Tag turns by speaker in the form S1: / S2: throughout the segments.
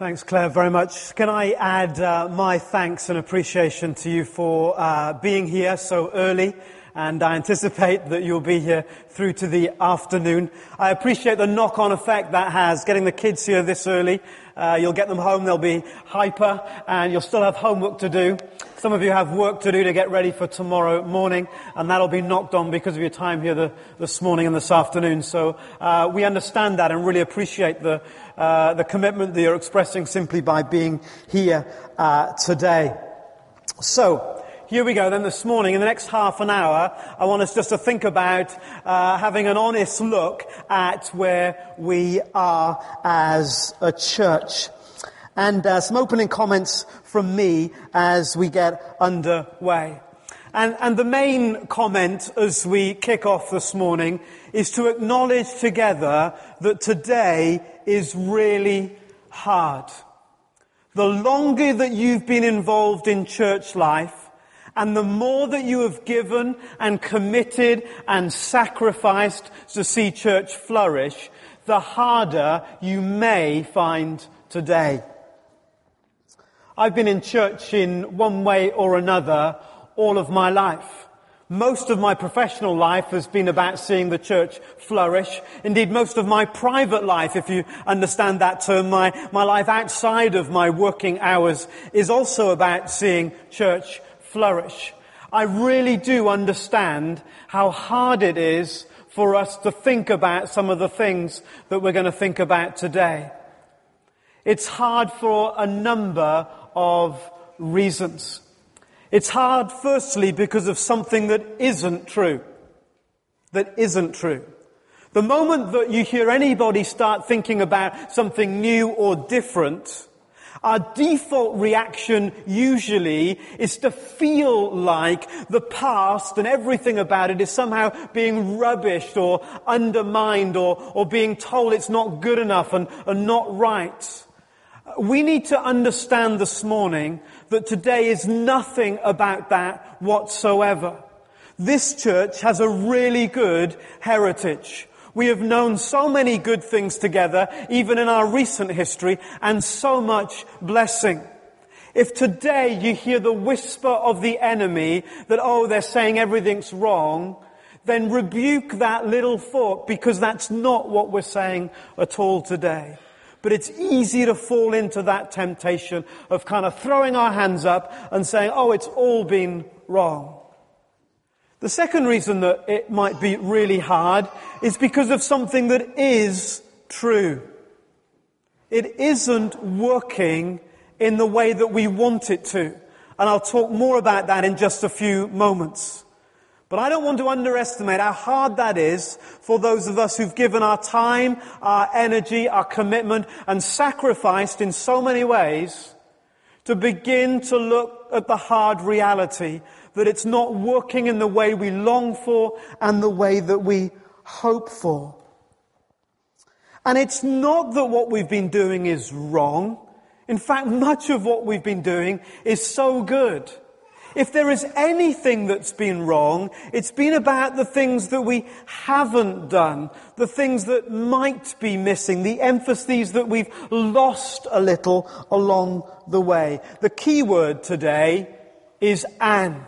S1: Thanks, Claire, very much. Can I add uh, my thanks and appreciation to you for uh, being here so early? And I anticipate that you'll be here through to the afternoon. I appreciate the knock-on effect that has, getting the kids here this early. Uh, you'll get them home, they'll be hyper, and you'll still have homework to do. Some of you have work to do to get ready for tomorrow morning, and that'll be knocked on because of your time here the, this morning and this afternoon. So uh, we understand that and really appreciate the, uh, the commitment that you're expressing simply by being here uh, today. So, here we go then this morning. In the next half an hour, I want us just to think about uh, having an honest look at where we are as a church. And uh, some opening comments from me as we get underway. And, and the main comment as we kick off this morning is to acknowledge together that today is really hard. The longer that you've been involved in church life, and the more that you have given and committed and sacrificed to see church flourish, the harder you may find today. I've been in church in one way or another all of my life. Most of my professional life has been about seeing the church flourish. Indeed, most of my private life, if you understand that term, my, my life outside of my working hours is also about seeing church flourish. I really do understand how hard it is for us to think about some of the things that we're going to think about today. It's hard for a number of reasons. It's hard, firstly, because of something that isn't true. That isn't true. The moment that you hear anybody start thinking about something new or different, our default reaction usually is to feel like the past and everything about it is somehow being rubbished or undermined or, or being told it's not good enough and, and not right. We need to understand this morning that today is nothing about that whatsoever. This church has a really good heritage. We have known so many good things together, even in our recent history, and so much blessing. If today you hear the whisper of the enemy that, oh, they're saying everything's wrong, then rebuke that little thought because that's not what we're saying at all today. But it's easy to fall into that temptation of kind of throwing our hands up and saying, oh, it's all been wrong. The second reason that it might be really hard is because of something that is true. It isn't working in the way that we want it to. And I'll talk more about that in just a few moments. But I don't want to underestimate how hard that is for those of us who've given our time, our energy, our commitment, and sacrificed in so many ways to begin to look at the hard reality that it's not working in the way we long for and the way that we hope for. And it's not that what we've been doing is wrong. In fact, much of what we've been doing is so good. If there is anything that's been wrong, it's been about the things that we haven't done, the things that might be missing, the emphases that we've lost a little along the way. The key word today is and.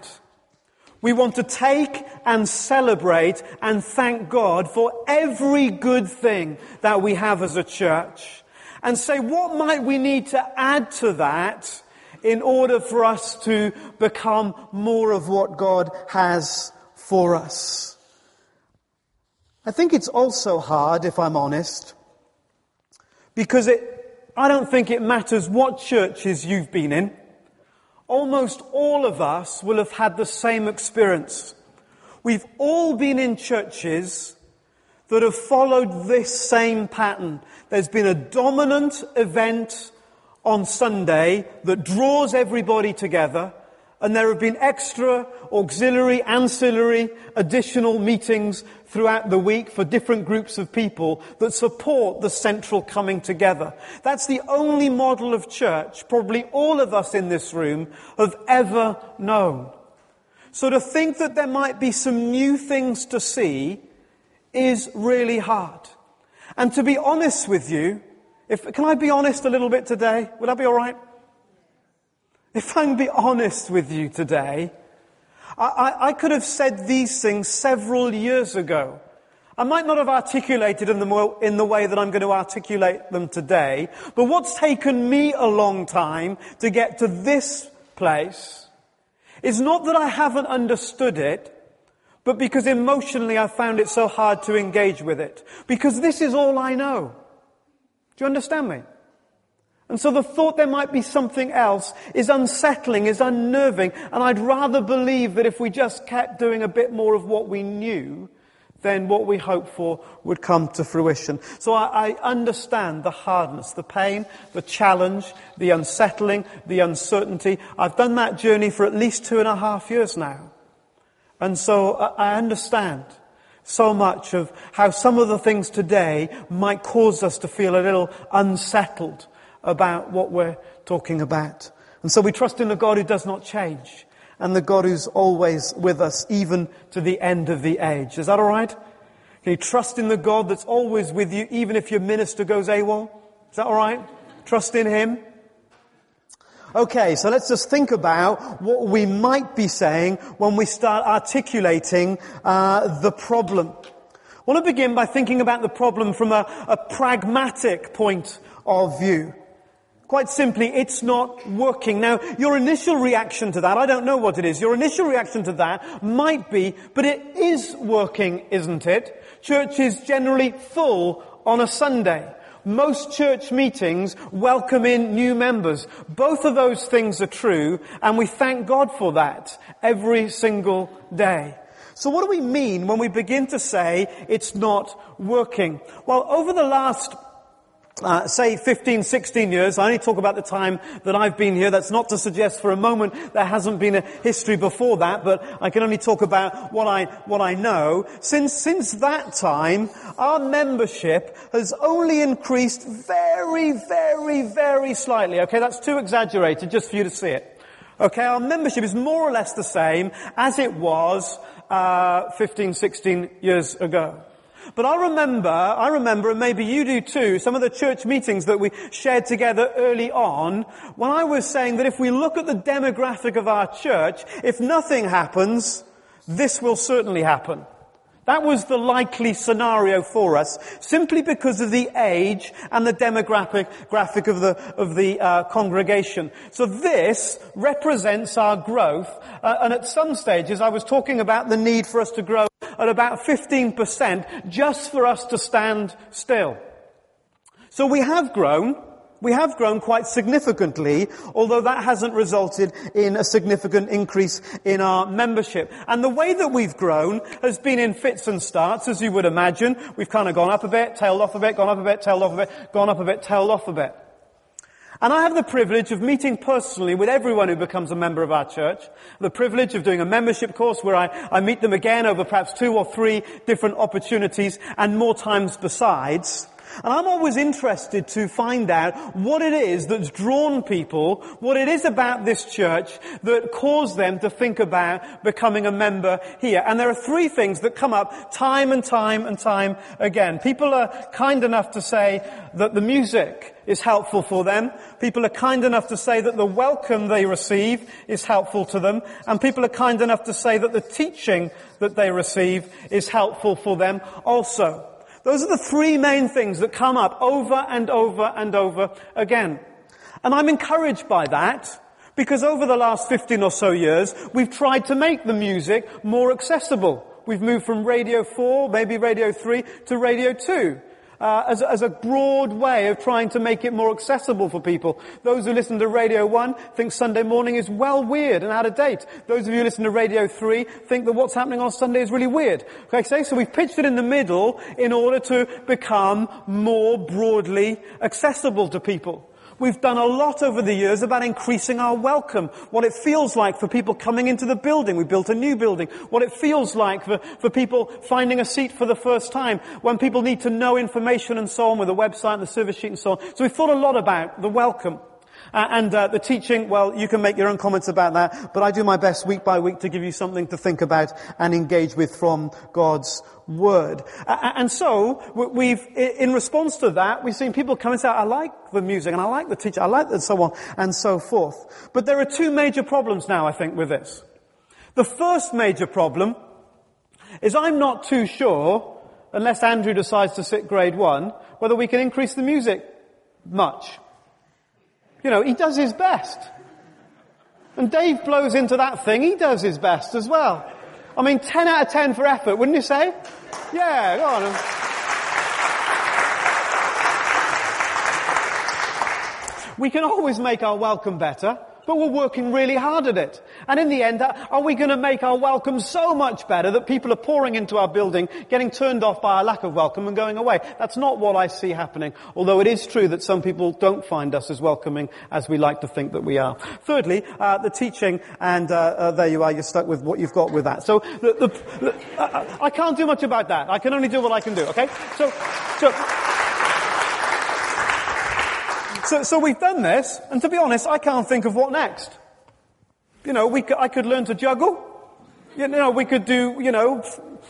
S1: We want to take and celebrate and thank God for every good thing that we have as a church. And say, what might we need to add to that in order for us to become more of what God has for us. I think it's also hard, if I'm honest, because it, I don't think it matters what churches you've been in. Almost all of us will have had the same experience. We've all been in churches that have followed this same pattern. There's been a dominant event on Sunday that draws everybody together, and there have been extra, auxiliary, ancillary, additional meetings throughout the week for different groups of people that support the central coming together. That's the only model of church probably all of us in this room have ever known. So to think that there might be some new things to see is really hard. And to be honest with you, If, can I be honest a little bit today? Would that be alright? If I can be honest with you today, I, I, could have said these things several years ago. I might not have articulated them in the way that I'm going to articulate them today, but what's taken me a long time to get to this place is not that I haven't understood it, but because emotionally I found it so hard to engage with it. Because this is all I know. Do you understand me? And so the thought there might be something else is unsettling, is unnerving, and I'd rather believe that if we just kept doing a bit more of what we knew, then what we hoped for would come to fruition. So I, I, understand the hardness, the pain, the challenge, the unsettling, the uncertainty. I've done that journey for at least two and a half years now. And so I understand so much of how some of the things today might cause us to feel a little unsettled about what we're talking about. And so we trust in the God who does not change and the God who's always with us even to the end of the age. Is that alright? Can you trust in the God that's always with you even if your minister goes AWOL? Is that alright? Trust in Him? Okay, so let's just think about what we might be saying when we start articulating uh, the problem. I want to begin by thinking about the problem from a, a pragmatic point of view. Quite simply, it's not working. Now, your initial reaction to that, I don't know what it is, your initial reaction to that might be, but it is working, isn't it? Church is generally full on a Sunday. Most church meetings welcome in new members. Both of those things are true, and we thank God for that every single day. So what do we mean when we begin to say it's not working? Well, over the last uh, say 15, 16 years. I only talk about the time that I've been here. That's not to suggest for a moment there hasn't been a history before that, but I can only talk about what I, what I know. Since, since that time, our membership has only increased very, very, very slightly. Okay, that's too exaggerated just for you to see it. Okay, our membership is more or less the same as it was uh, 15, 16 years ago. But I remember, I remember, and maybe you do too, some of the church meetings that we shared together early on, when I was saying that if we look at the demographic of our church, if nothing happens, this will certainly happen. That was the likely scenario for us, simply because of the age and the demographic graphic of the of the uh, congregation. So this represents our growth, uh, and at some stages, I was talking about the need for us to grow at about 15% just for us to stand still. So we have grown. We have grown quite significantly, although that hasn't resulted in a significant increase in our membership. And the way that we've grown has been in fits and starts, as you would imagine. We've kind of gone up a bit, tailed off a bit, gone up a bit, tailed off a bit, gone up a bit, tailed off a bit. And I have the privilege of meeting personally with everyone who becomes a member of our church. The privilege of doing a membership course where I, I meet them again over perhaps two or three different opportunities and more times besides. And I'm always interested to find out what it is that's drawn people, what it is about this church that caused them to think about becoming a member here. And there are three things that come up time and time and time again. People are kind enough to say that the music is helpful for them. People are kind enough to say that the welcome they receive is helpful to them. And people are kind enough to say that the teaching that they receive is helpful for them also. Those are the three main things that come up over and over and over again. And I'm encouraged by that because over the last 15 or so years, we've tried to make the music more accessible. We've moved from Radio 4, maybe Radio 3, to Radio 2 uh, as, as a broad way of trying to make it more accessible for people. Those who listen to Radio 1 think Sunday morning is well weird and out of date. Those of you who listen to Radio 3 think that what's happening on Sunday is really weird. Okay, so we've pitched it in the middle in order to become more broadly accessible to people. We've done a lot over the years about increasing our welcome, what it feels like for people coming into the building. We built a new building. What it feels like for, for people finding a seat for the first time, when people need to know information and so on with the website and the service sheet and so on. So we've thought a lot about the welcome. Uh, and uh, the teaching, well, you can make your own comments about that, but I do my best week by week to give you something to think about and engage with from God's Word. Uh, and so, we've, in response to that, we've seen people come and say, I like the music and I like the teacher, I like and so on and so forth. But there are two major problems now, I think, with this. The first major problem is I'm not too sure, unless Andrew decides to sit grade one, whether we can increase the music much. You know, he does his best. And Dave blows into that thing, he does his best as well. I mean, 10 out of 10 for effort, wouldn't you say? Yeah, go on. We can always make our welcome better but we're working really hard at it. And in the end, are we going to make our welcome so much better that people are pouring into our building, getting turned off by our lack of welcome and going away? That's not what I see happening. Although it is true that some people don't find us as welcoming as we like to think that we are. Thirdly, uh, the teaching, and uh, uh, there you are. You're stuck with what you've got with that. So the, the, the, uh, I can't do much about that. I can only do what I can do. Okay. So, so. So, so we've done this, and to be honest, I can't think of what next. You know, we could, I could learn to juggle. You know, we could do, you know,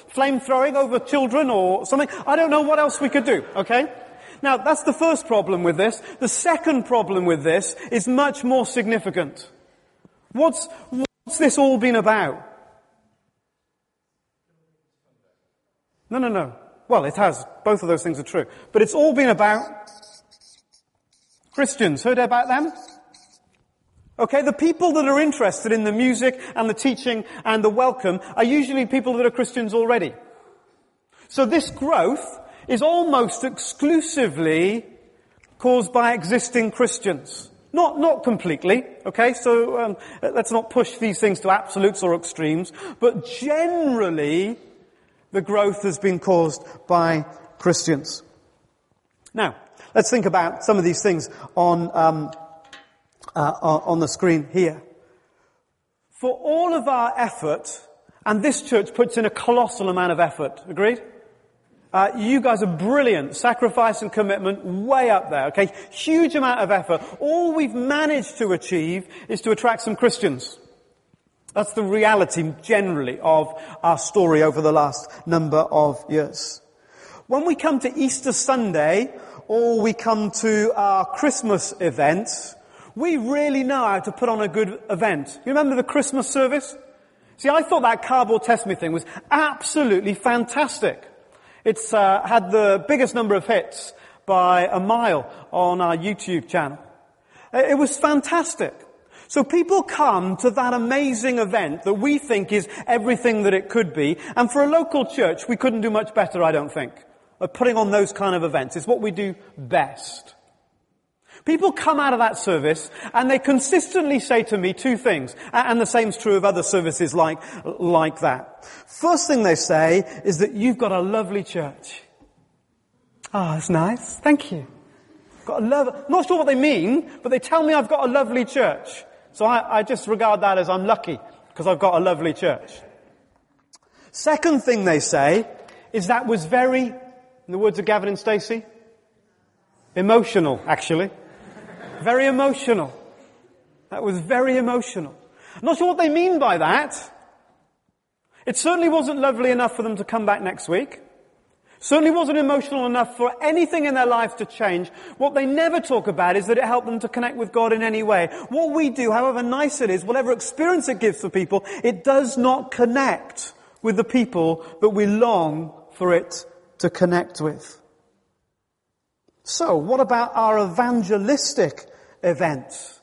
S1: flame throwing over children or something. I don't know what else we could do, okay? Now, that's the first problem with this. The second problem with this is much more significant. What's, what's this all been about? No, no, no. Well, it has. Both of those things are true. But it's all been about Christians, heard about them? Okay, the people that are interested in the music and the teaching and the welcome are usually people that are Christians already. So this growth is almost exclusively caused by existing Christians. Not, not completely, okay? So um, let's not push these things to absolutes or extremes, but generally the growth has been caused by Christians. Now, Let's think about some of these things on, um, uh, on the screen here. For all of our effort, and this church puts in a colossal amount of effort, agreed? Uh, you guys are brilliant. Sacrifice and commitment way up there, okay? Huge amount of effort. All we've managed to achieve is to attract some Christians. That's the reality generally of our story over the last number of years. When we come to Easter Sunday, or we come to our Christmas events, we really know how to put on a good event. You remember the Christmas service? See, I thought that cardboard testimony thing was absolutely fantastic. It's uh, had the biggest number of hits by a mile on our YouTube channel. It was fantastic. So people come to that amazing event that we think is everything that it could be, and for a local church, we couldn't do much better, I don't think of putting on those kind of events. It's what we do best. People come out of that service and they consistently say to me two things, and the same's true of other services like, like that. First thing they say is that you've got a lovely church. Ah, oh, that's nice. Thank you. Got a love, not sure what they mean, but they tell me I've got a lovely church. So I, I just regard that as I'm lucky because I've got a lovely church. Second thing they say is that was very in the words of Gavin and Stacey? Emotional, actually. very emotional. That was very emotional. I'm not sure what they mean by that. It certainly wasn't lovely enough for them to come back next week. Certainly wasn't emotional enough for anything in their life to change. What they never talk about is that it helped them to connect with God in any way. What we do, however nice it is, whatever experience it gives for people, it does not connect with the people that we long for it to connect with. So, what about our evangelistic events?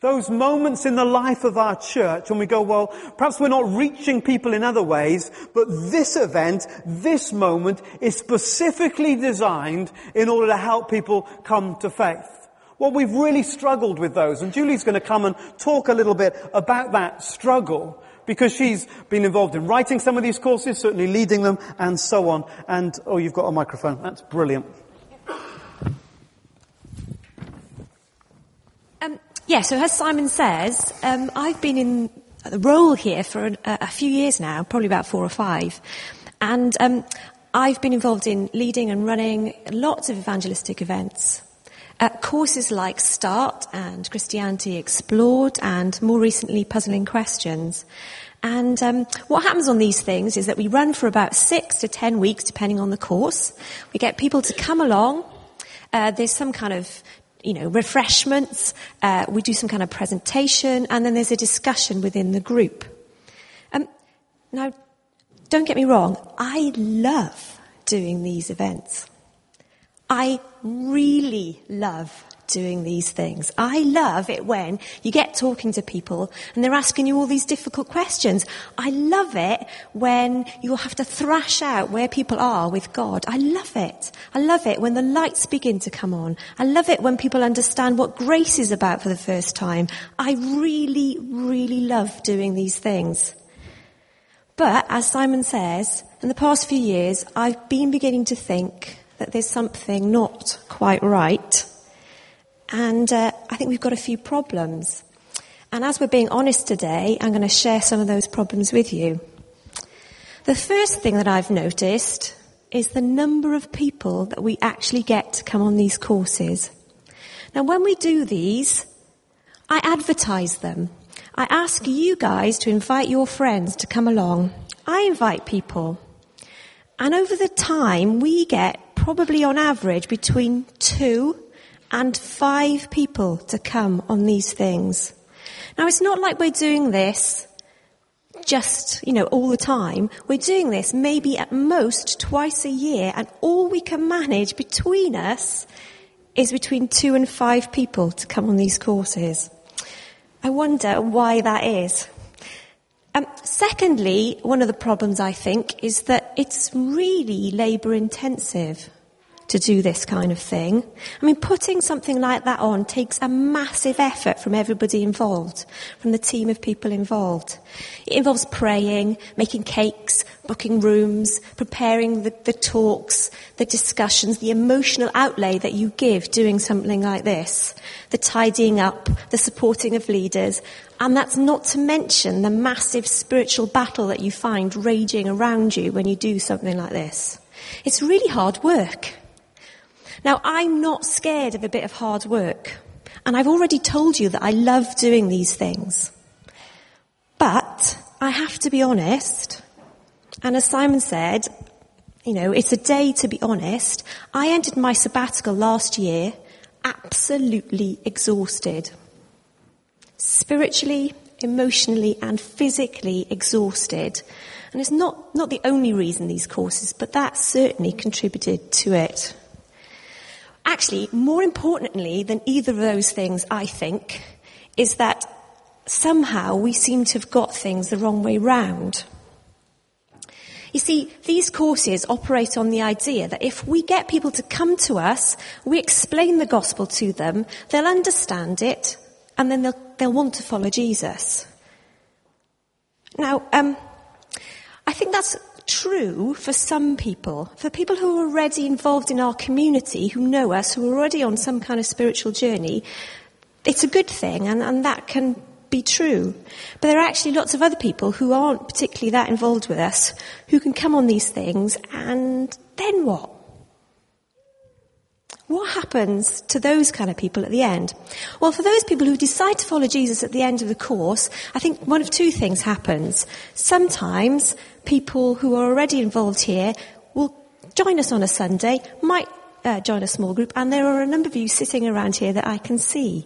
S1: Those moments in the life of our church when we go, well, perhaps we're not reaching people in other ways, but this event, this moment is specifically designed in order to help people come to faith. Well, we've really struggled with those, and Julie's going to come and talk a little bit about that struggle because she's been involved in writing some of these courses, certainly leading them, and so on. And, oh, you've got a microphone. That's brilliant.
S2: Um, yeah, so as Simon says, um, I've been in the role here for a, a, few years now, probably about four or five. And um, I've been involved in leading and running lots of evangelistic events. Uh, courses like START and Christianity Explored and more recently Puzzling Questions. And um, what happens on these things is that we run for about six to ten weeks, depending on the course. We get people to come along. Uh, there's some kind of you know, refreshments, uh, we do some kind of presentation, and then there's a discussion within the group. Um, now, don't get me wrong, I love doing these events. I really love doing these things. I love it when you get talking to people and they're asking you all these difficult questions. I love it when you'll have to thrash out where people are with God. I love it. I love it when the lights begin to come on. I love it when people understand what grace is about for the first time. I really, really love doing these things. But as Simon says, in the past few years, I've been beginning to think that there's something not quite right. And uh, I think we've got a few problems. And as we're being honest today, I'm going to share some of those problems with you. The first thing that I've noticed is the number of people that we actually get to come on these courses. Now, when we do these, I advertise them. I ask you guys to invite your friends to come along. I invite people. And over the time, we get probably on average between two and five people to come on these things. Now it's not like we're doing this just, you know, all the time. We're doing this maybe at most twice a year and all we can manage between us is between two and five people to come on these courses. I wonder why that is. Um, secondly, one of the problems I think is that it's really labour intensive to do this kind of thing. I mean, putting something like that on takes a massive effort from everybody involved, from the team of people involved. It involves praying, making cakes, booking rooms, preparing the, the talks, the discussions, the emotional outlay that you give doing something like this, the tidying up, the supporting of leaders, and that's not to mention the massive spiritual battle that you find raging around you when you do something like this. It's really hard work. Now, I'm not scared of a bit of hard work. And I've already told you that I love doing these things. But I have to be honest. And as Simon said, you know, it's a day to be honest. I ended my sabbatical last year absolutely exhausted. Spiritually, emotionally and physically exhausted. And it's not, not the only reason these courses, but that certainly contributed to it. Actually, more importantly than either of those things, I think, is that somehow we seem to have got things the wrong way round. You see, these courses operate on the idea that if we get people to come to us, we explain the gospel to them, they'll understand it, and then they'll, they'll want to follow Jesus. Now, um, I think that's true for some people, for people who are already involved in our community, who know us, who are already on some kind of spiritual journey. It's a good thing, and, and that can be true. But there are actually lots of other people who aren't particularly that involved with us, who can come on these things, and then what? What happens to those kind of people at the end? Well, for those people who decide to follow Jesus at the end of the course, I think one of two things happens. Sometimes people who are already involved here will join us on a Sunday, might uh, join a small group, and there are a number of you sitting around here that I can see.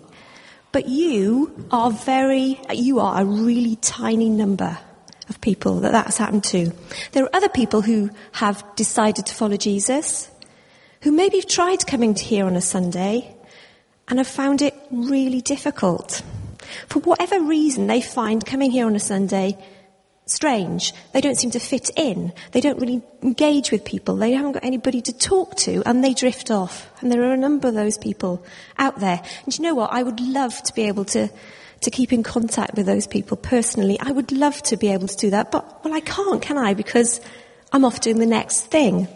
S2: But you are very, you are a really tiny number of people that that's happened to. There are other people who have decided to follow Jesus who maybe have tried coming here on a Sunday and have found it really difficult. For whatever reason, they find coming here on a Sunday strange. They don't seem to fit in. They don't really engage with people. They haven't got anybody to talk to and they drift off. And there are a number of those people out there. And you know what? I would love to be able to, to keep in contact with those people personally. I would love to be able to do that. But, well, I can't, can I? Because I'm off doing the next thing.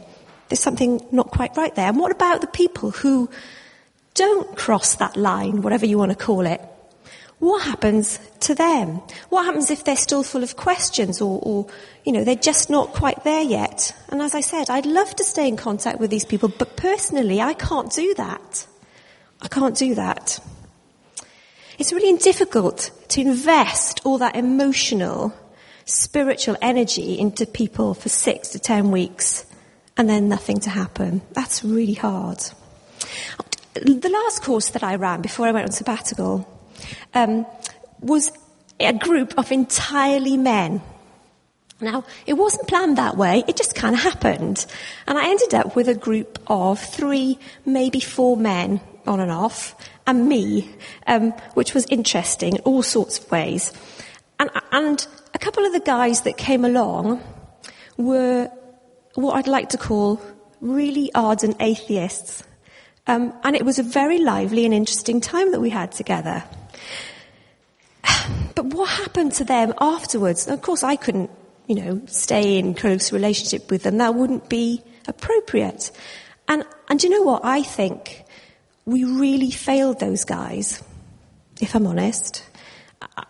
S2: There's something not quite right there. And what about the people who don't cross that line, whatever you want to call it? What happens to them? What happens if they're still full of questions or, or, you know, they're just not quite there yet? And as I said, I'd love to stay in contact with these people, but personally, I can't do that. I can't do that. It's really difficult to invest all that emotional, spiritual energy into people for six to ten weeks and then nothing to happen. That's really hard. The last course that I ran before I went on sabbatical um, was a group of entirely men. Now, it wasn't planned that way, it just kind of happened. And I ended up with a group of three, maybe four men on and off, and me, um, which was interesting in all sorts of ways. And, and a couple of the guys that came along were what I'd like to call really ardent atheists. Um, and it was a very lively and interesting time that we had together. But what happened to them afterwards? Of course, I couldn't, you know, stay in close relationship with them. That wouldn't be appropriate. And, and you know what? I think we really failed those guys, if I'm honest.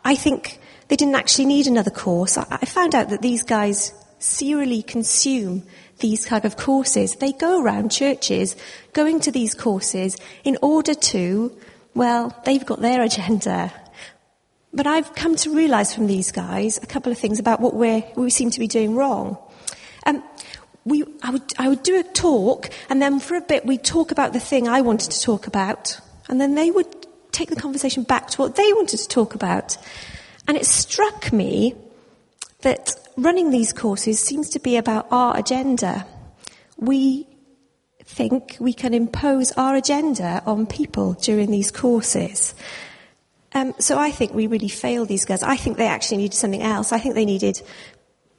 S2: I think they didn't actually need another course. I found out that these guys serially consume these kind of courses. They go around churches going to these courses in order to, well, they've got their agenda. But I've come to realize from these guys a couple of things about what we we seem to be doing wrong. Um, we, I, would, I would do a talk, and then for a bit we'd talk about the thing I wanted to talk about, and then they would take the conversation back to what they wanted to talk about. And it struck me that running these courses seems to be about our agenda. We think we can impose our agenda on people during these courses. Um, so I think we really failed these guys. I think they actually needed something else. I think they needed,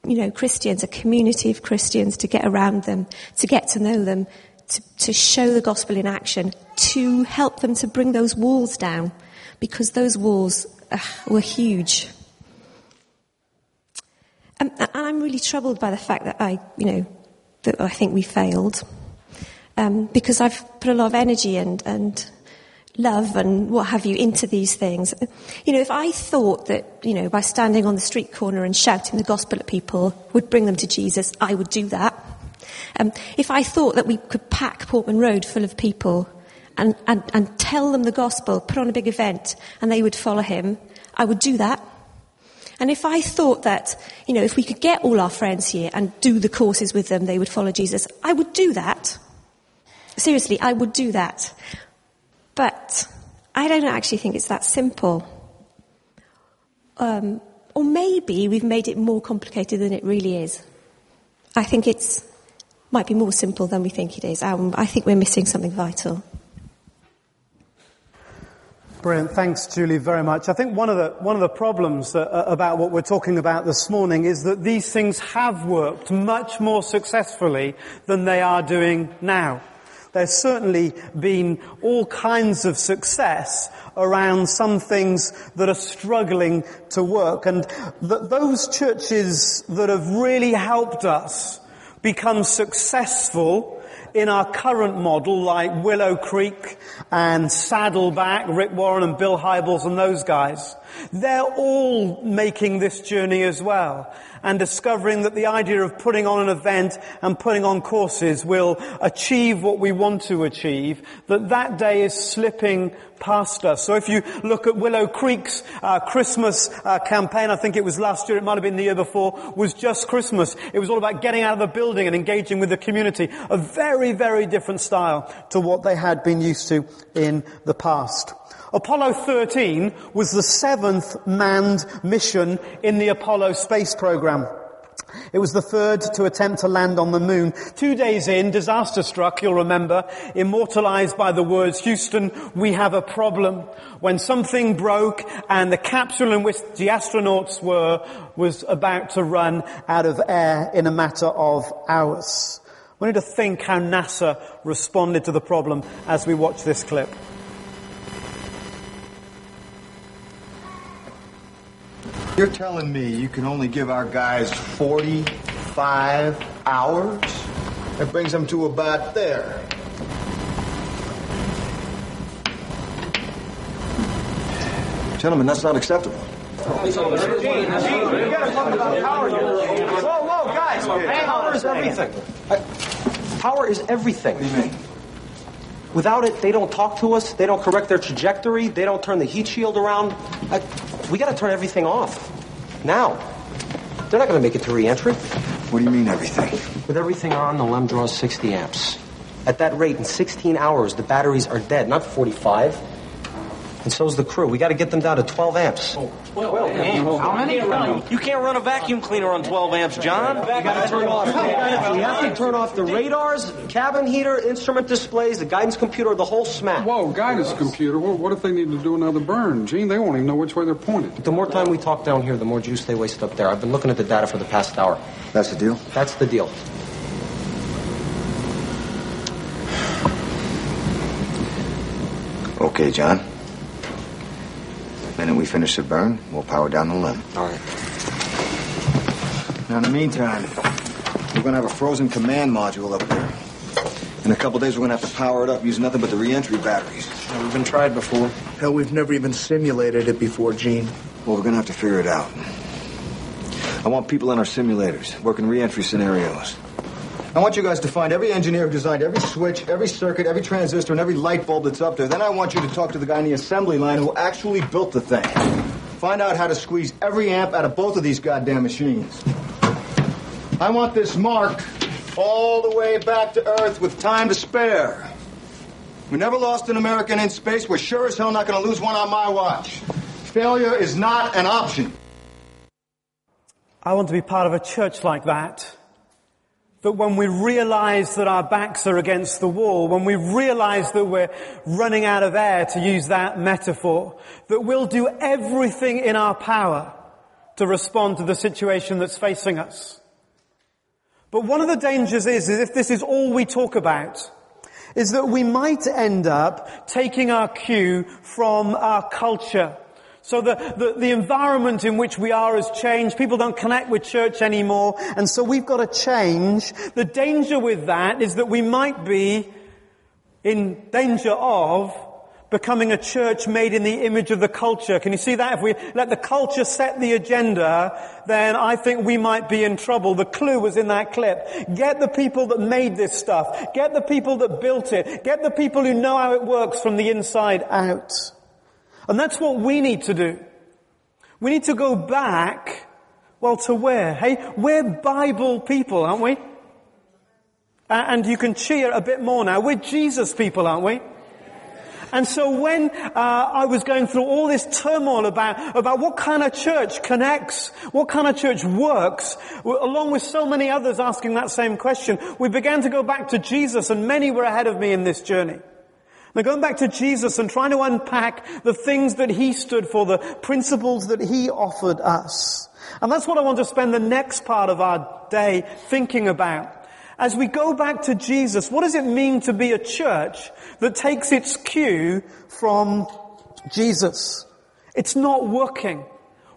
S2: you know, Christians, a community of Christians to get around them, to get to know them, to, to show the gospel in action, to help them to bring those walls down, because those walls were huge. Um, and I'm really troubled by the fact that I, you know, that I think we failed. Um, because I've put a lot of energy and, and love and what have you into these things. You know, if I thought that, you know, by standing on the street corner and shouting the gospel at people would bring them to Jesus, I would do that. Um, if I thought that we could pack Portman Road full of people and, and, and tell them the gospel, put on a big event, and they would follow him, I would do that. And if I thought that, you know, if we could get all our friends here and do the courses with them, they would follow Jesus, I would do that. Seriously, I would do that. But I don't actually think it's that simple. Um, or maybe we've made it more complicated than it really is. I think it's might be more simple than we think it is. Um, I think we're missing something vital.
S1: Brilliant. Thanks, Julie, very much. I think one of the, one of the problems uh, about what we're talking about this morning is that these things have worked much more successfully than they are doing now. There's certainly been all kinds of success around some things that are struggling to work. And th- those churches that have really helped us become successful in our current model, like Willow Creek and Saddleback, Rick Warren and Bill Hybels and those guys, they're all making this journey as well and discovering that the idea of putting on an event and putting on courses will achieve what we want to achieve, that that day is slipping past us. So if you look at Willow Creek's uh, Christmas uh, campaign, I think it was last year, it might have been the year before, was just Christmas. It was all about getting out of the building and engaging with the community. A very, very different style to what they had been used to in the past. Apollo 13 was the seventh manned mission in the Apollo space program. It was the third to attempt to land on the moon. Two days in, disaster struck, you'll remember, immortalized by the words, Houston, we have a problem. When something broke and the capsule in which the astronauts were was about to run out of air in a matter of hours. We need to think how NASA responded to the problem as we watch this clip.
S3: You're telling me you can only give our guys 45 hours? That brings them to about there. Gentlemen, that's not acceptable. Whoa,
S4: whoa, guys! Power is everything. Power is everything.
S3: What do you mean?
S5: Without it, they don't talk to us, they don't correct their trajectory, they don't turn the heat shield around. I, we gotta turn everything off. Now. They're not gonna make it to reentry.
S3: What do you mean everything?
S5: With everything on, the LEM draws 60 amps. At that rate, in 16 hours, the batteries are dead, not 45. And so's the crew. We got to get them down to 12 amps. Oh, 12 amps? How many? You can't run a vacuum cleaner on 12 amps, John. We got to turn off. We have to turn off the radars, cabin heater, instrument displays, the guidance computer, the whole smack.
S6: Whoa, guidance computer. Well, what if they need to do another burn? Gene, they won't even know which way they're pointed.
S5: The more time we talk down here, the more juice they waste up there. I've been looking at the data for the past hour.
S3: That's the deal?
S5: That's the deal.
S3: Okay, John. The minute we finish the burn, we'll power down the LEM.
S5: All right.
S3: Now, in the meantime, we're going to have a frozen command module up there. In a couple days, we're going to have to power it up using nothing but the reentry batteries.
S5: we've been tried before.
S7: Hell, we've never even simulated it before, Gene.
S3: Well, we're going to have to figure it out. I want people in our simulators working reentry scenarios. I want you guys to find every engineer who designed every switch, every circuit, every transistor, and every light bulb that's up there. Then I want you to talk to the guy in the assembly line who actually built the thing. Find out how to squeeze every amp out of both of these goddamn machines. I want this mark all the way back to Earth with time to spare. We never lost an American in space. We're sure as hell not going to lose one on my watch. Failure is not an option.
S1: I want to be part of a church like that that when we realize that our backs are against the wall, when we realize that we're running out of air, to use that metaphor, that we'll do everything in our power to respond to the situation that's facing us. But one of the dangers is, is if this is all we talk about, is that we might end up taking our cue from our culture so the, the, the, environment in which we are has changed. People don't connect with church anymore. And so we've got to change. The danger with that is that we might be in danger of becoming a church made in the image of the culture. Can you see that? If we let the culture set the agenda, then I think we might be in trouble. The clue was in that clip. Get the people that made this stuff. Get the people that built it. Get the people who know how it works from the inside out. And that's what we need to do. We need to go back, well, to where? Hey, we're Bible people, aren't we? And you can cheer a bit more now. We're Jesus people, aren't we? And so when uh, I was going through all this turmoil about about what kind of church connects, what kind of church works, along with so many others asking that same question, we began to go back to Jesus, and many were ahead of me in this journey. Now going back to Jesus and trying to unpack the things that he stood for, the principles that he offered us. And that's what I want to spend the next part of our day thinking about. As we go back to Jesus, what does it mean to be a church that takes its cue from Jesus? It's not working.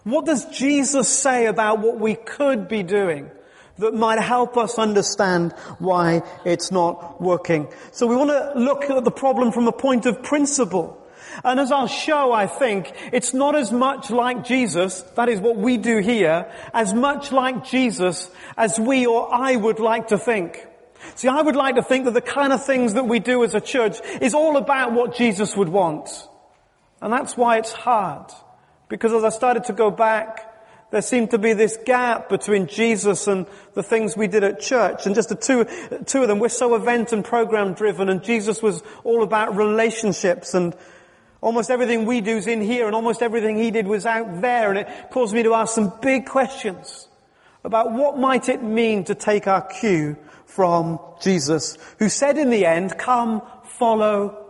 S1: What does Jesus say about what we could be doing? That might help us understand why it's not working. So we want to look at the problem from a point of principle. And as I'll show, I think, it's not as much like Jesus, that is what we do here, as much like Jesus as we or I would like to think. See, I would like to think that the kind of things that we do as a church is all about what Jesus would want. And that's why it's hard. Because as I started to go back there seemed to be this gap between Jesus and the things we did at church. And just the two, two of them, we're so event and program driven and Jesus was all about relationships and almost everything we do is in here and almost everything he did was out there. And it caused me to ask some big questions about what might it mean to take our cue from Jesus, who said in the end, come follow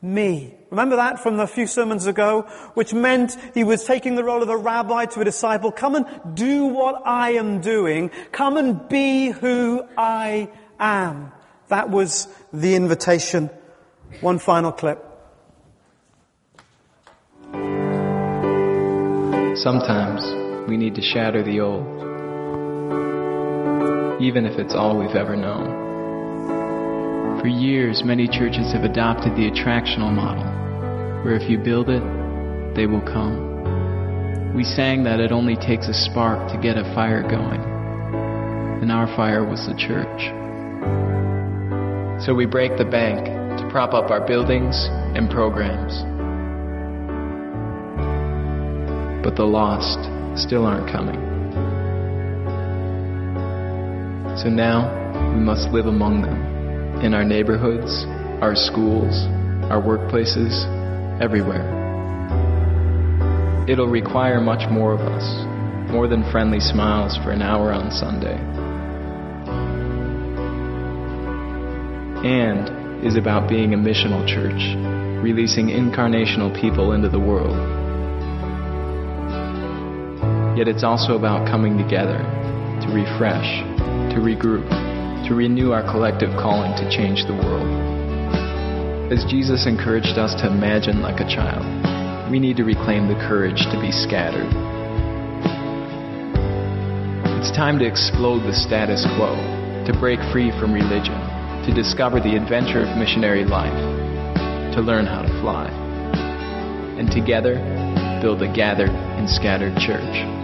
S1: me. Remember that from a few sermons ago? Which meant he was taking the role of a rabbi to a disciple. Come and do what I am doing. Come and be who I am. That was the invitation. One final clip.
S8: Sometimes we need to shatter the old, even if it's all we've ever known. For years, many churches have adopted the attractional model, where if you build it, they will come. We sang that it only takes a spark to get a fire going, and our fire was the church. So we break the bank to prop up our buildings and programs. But the lost still aren't coming. So now we must live among them in our neighborhoods, our schools, our workplaces, everywhere. It'll require much more of us, more than friendly smiles for an hour on Sunday. And is about being a missional church, releasing incarnational people into the world. Yet it's also about coming together to refresh, to regroup, to renew our collective calling to change the world. As Jesus encouraged us to imagine like a child, we need to reclaim the courage to be scattered. It's time to explode the status quo, to break free from religion, to discover the adventure of missionary life, to learn how to fly, and together build a gathered and scattered church.